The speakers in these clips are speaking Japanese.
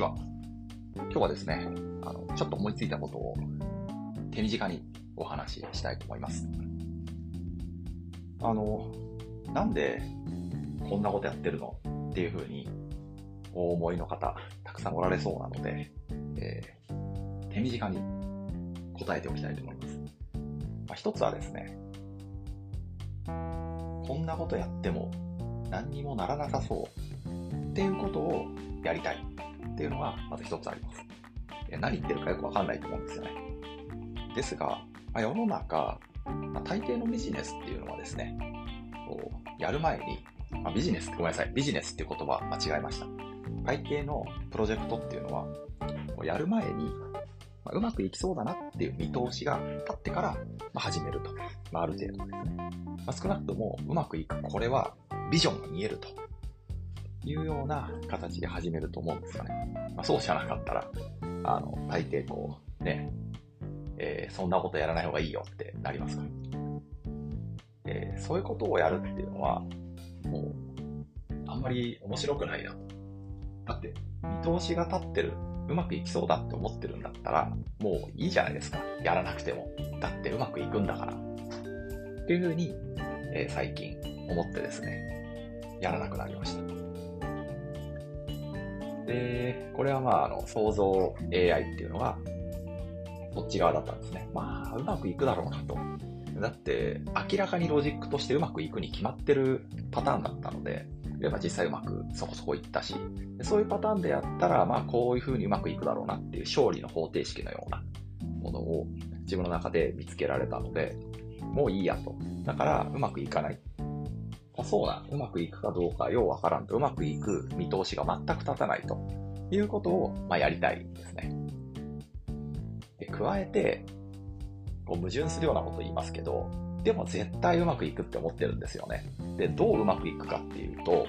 ちは。今日はですね、あの、ちょっと思いついたことを手短にお話ししたいと思います。あの、なんでこんなことやってるの？っていうふうにお思いの方、たくさんおられそうなので、えー、手短に答えておきたいと思います。まあ、一つはですね、こんなことやっても何にもならなさそうっていうことをやりたいっていうのがまず一つあります。何言ってるかよくわかんないと思うんですよね。ですが、ま、世の中、ま、大抵のビジネスっていうのはですね、こうやる前に、ま、ビジネス、ごめんなさい、ビジネスっていう言葉間違えました。大抵のプロジェクトっていうのは、やる前に、ま、うまくいきそうだなっていう見通しが立ってから、ま、始めると。まあ、ある程度ですね。まあ、少なくともうまくいく、これはビジョンが見えるというような形で始めると思うんですよね。まあ、そうじゃなかったら、あの、大抵こう、ね、えー、そんなことやらない方がいいよってなりますから。えー、そういうことをやるっていうのは、もう、あんまり面白くないなと。だって、見通しが立ってる、うまくいきそうだって思ってるんだったら、もういいじゃないですか。やらなくても。だってうまくいくんだから。っていうふうに、えー、最近思ってですね、やらなくなりました。で、これはまあ、あの、想像 AI っていうのが、そっち側だったんですね。まあ、うまくいくだろうなと。だって、明らかにロジックとしてうまくいくに決まってるパターンだったので、でまあ、実際うまくそこそこいったし、そういうパターンでやったら、まあ、こういう風にうまくいくだろうなっていう勝利の方程式のようなものを自分の中で見つけられたので、もういいやと。だから、うまくいかない。あそうだ、うまくいくかどうかようわからんと、うまくいく見通しが全く立たないということを、まあ、やりたいんですね。で加えて、こう矛盾するようなこと言いますけど、でも絶対うまくいくって思ってるんですよね。で、どううまくいくかっていうと、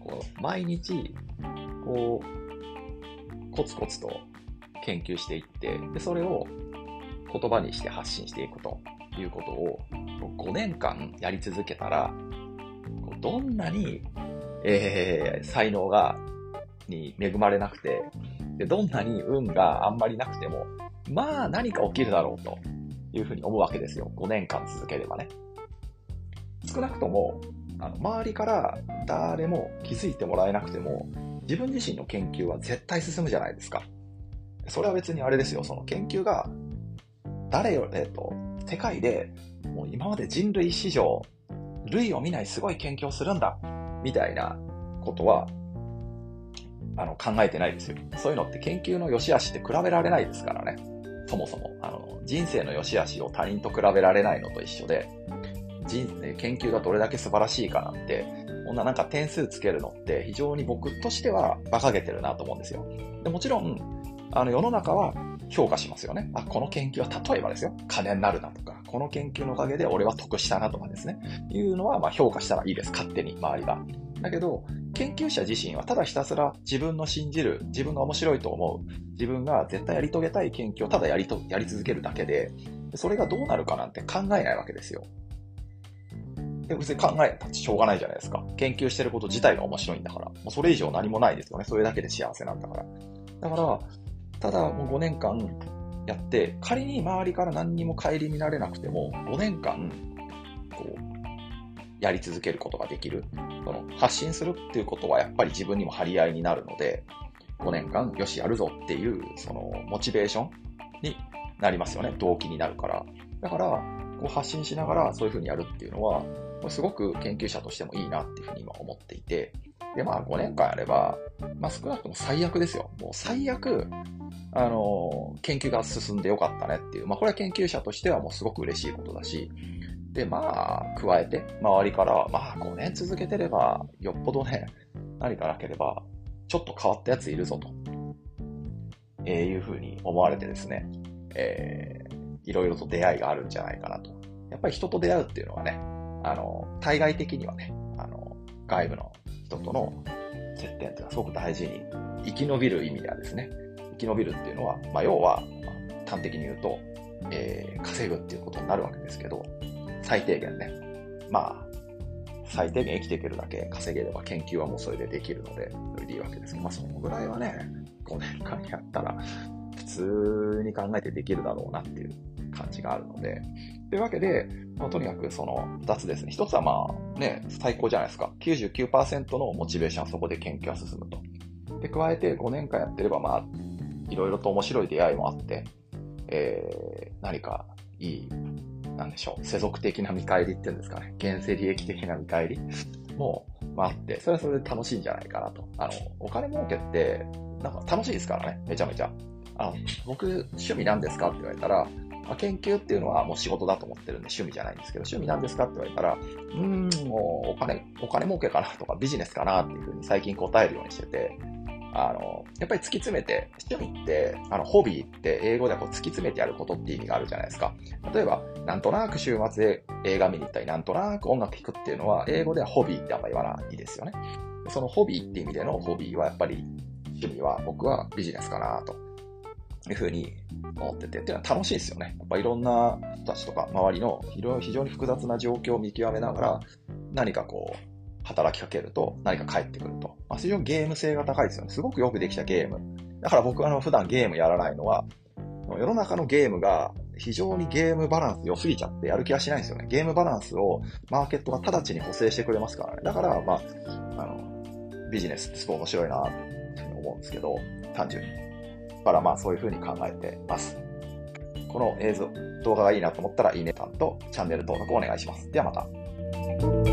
こう毎日、こう、コツコツと研究していって、で、それを言葉にして発信していくということを5年間やり続けたら、どんなに、えー、才能が、に恵まれなくて、で、どんなに運があんまりなくても、まあ何か起きるだろうというふうに思うわけですよ。5年間続ければね。少なくとも、あの周りから誰も気づいてもらえなくても、自分自身の研究は絶対進むじゃないですか。それは別にあれですよ、その研究が、誰よ、えっ、ー、と、世界でもう今まで人類史上、類を見ないすごい研究をするんだ、みたいなことは、あの、考えてないですよ。そういうのって研究の良し悪しって比べられないですからね。そもそも。あの、人生の良し悪しを他人と比べられないのと一緒で、人、研究がどれだけ素晴らしいかなんて、こんななんか点数つけるのって非常に僕としては馬鹿げてるなと思うんですよ。でもちろん、あの世の中は評価しますよね。あ、この研究は例えばですよ、金になるなとか、この研究のおかげで俺は得したなとかですね、いうのはま評価したらいいです。勝手に、周りが。だけど、研究者自身はただひたすら自分の信じる、自分が面白いと思う、自分が絶対やり遂げたい研究をただやりとやり続けるだけで、それがどうなるかなんて考えないわけですよ。で別に考えたってしょうがないじゃないですか。研究してること自体が面白いんだから。もうそれ以上何もないですよね。それだけで幸せなんだから。だから、ただもう5年間やって、仮に周りから何にも顧みられなくても、5年間、こう、やり続けることができる。その発信するっていうことはやっぱり自分にも張り合いになるので、5年間、よし、やるぞっていう、その、モチベーションになりますよね。動機になるから。だから、こう発信しながらそういうふうにやるっていうのは、すごく研究者としてもいいなっていうふうに今思っていて、で、まあ5年間やれば、まあ少なくとも最悪ですよ。もう最悪、あの、研究が進んでよかったねっていう、まあこれは研究者としてはもうすごく嬉しいことだし、で、まあ、加えて、周りから、まあ5年続けてれば、よっぽどね、何かなければ、ちょっと変わったやついるぞと、えー、いうふうに思われてですね、えー、いろいろと出会いがあるんじゃないかなと。やっぱり人と出会うっていうのはね、あの、対外的にはね、あの、外部の人との接点っていうのはすごく大事に、生き延びる意味ではですね、生き延びるっていうのは、まあ、要は、端的に言うと、えー、稼ぐっていうことになるわけですけど、最低限ね、まあ、最低限生きていけるだけ稼げれば研究はもうそれでできるので、それでいいわけですけど、まあそのぐらいはね、5年間やったら、普通に考えてできるだろうなっていう感じがあるので、というわけで、まあ、とにかくその2つですね。1つはまあね、最高じゃないですか。99%のモチベーションはそこで研究が進むと。で、加えて5年間やってればまあ、いろいろと面白い出会いもあって、えー、何かいい、なんでしょう、世俗的な見返りっていうんですかね。現世利益的な見返りも、まあ、あって、それはそれで楽しいんじゃないかなと。あの、お金儲けって、なんか楽しいですからね。めちゃめちゃ。あの、僕、趣味なんですかって言われたら、まあ、研究っていうのはもう仕事だと思ってるんで趣味じゃないんですけど、趣味なんですかって言われたら、うーん、もうお金、お金儲けかなとかビジネスかなっていうふうに最近答えるようにしてて、あの、やっぱり突き詰めて、趣味って、あの、ホビーって英語ではこう突き詰めてやることって意味があるじゃないですか。例えば、なんとなく週末で映画見に行ったり、なんとなく音楽聴くっていうのは、英語ではホビーってあんまり言わないですよね。そのホビーって意味でのホビーはやっぱり、趣味は僕はビジネスかなというふうに思ってて、っていうのは楽しいですよね。やっぱいろんな人たちとか周りの非常に複雑な状況を見極めながら、何かこう、働きかけると何か返ってくると。まあ、非常にゲーム性が高いですよね。すごくよくできたゲーム。だから僕はあの普段ゲームやらないのは、世の中のゲームが非常にゲームバランス良すぎちゃってやる気がしないんですよね。ゲームバランスをマーケットが直ちに補正してくれますからね。だから、まあ、あの、ビジネスってすごい面白いなというふうに思うんですけど、単純に。だからまあそういうふうに考えてます。この映像、動画がいいなと思ったらいいね、担とチャンネル登録お願いします。ではまた。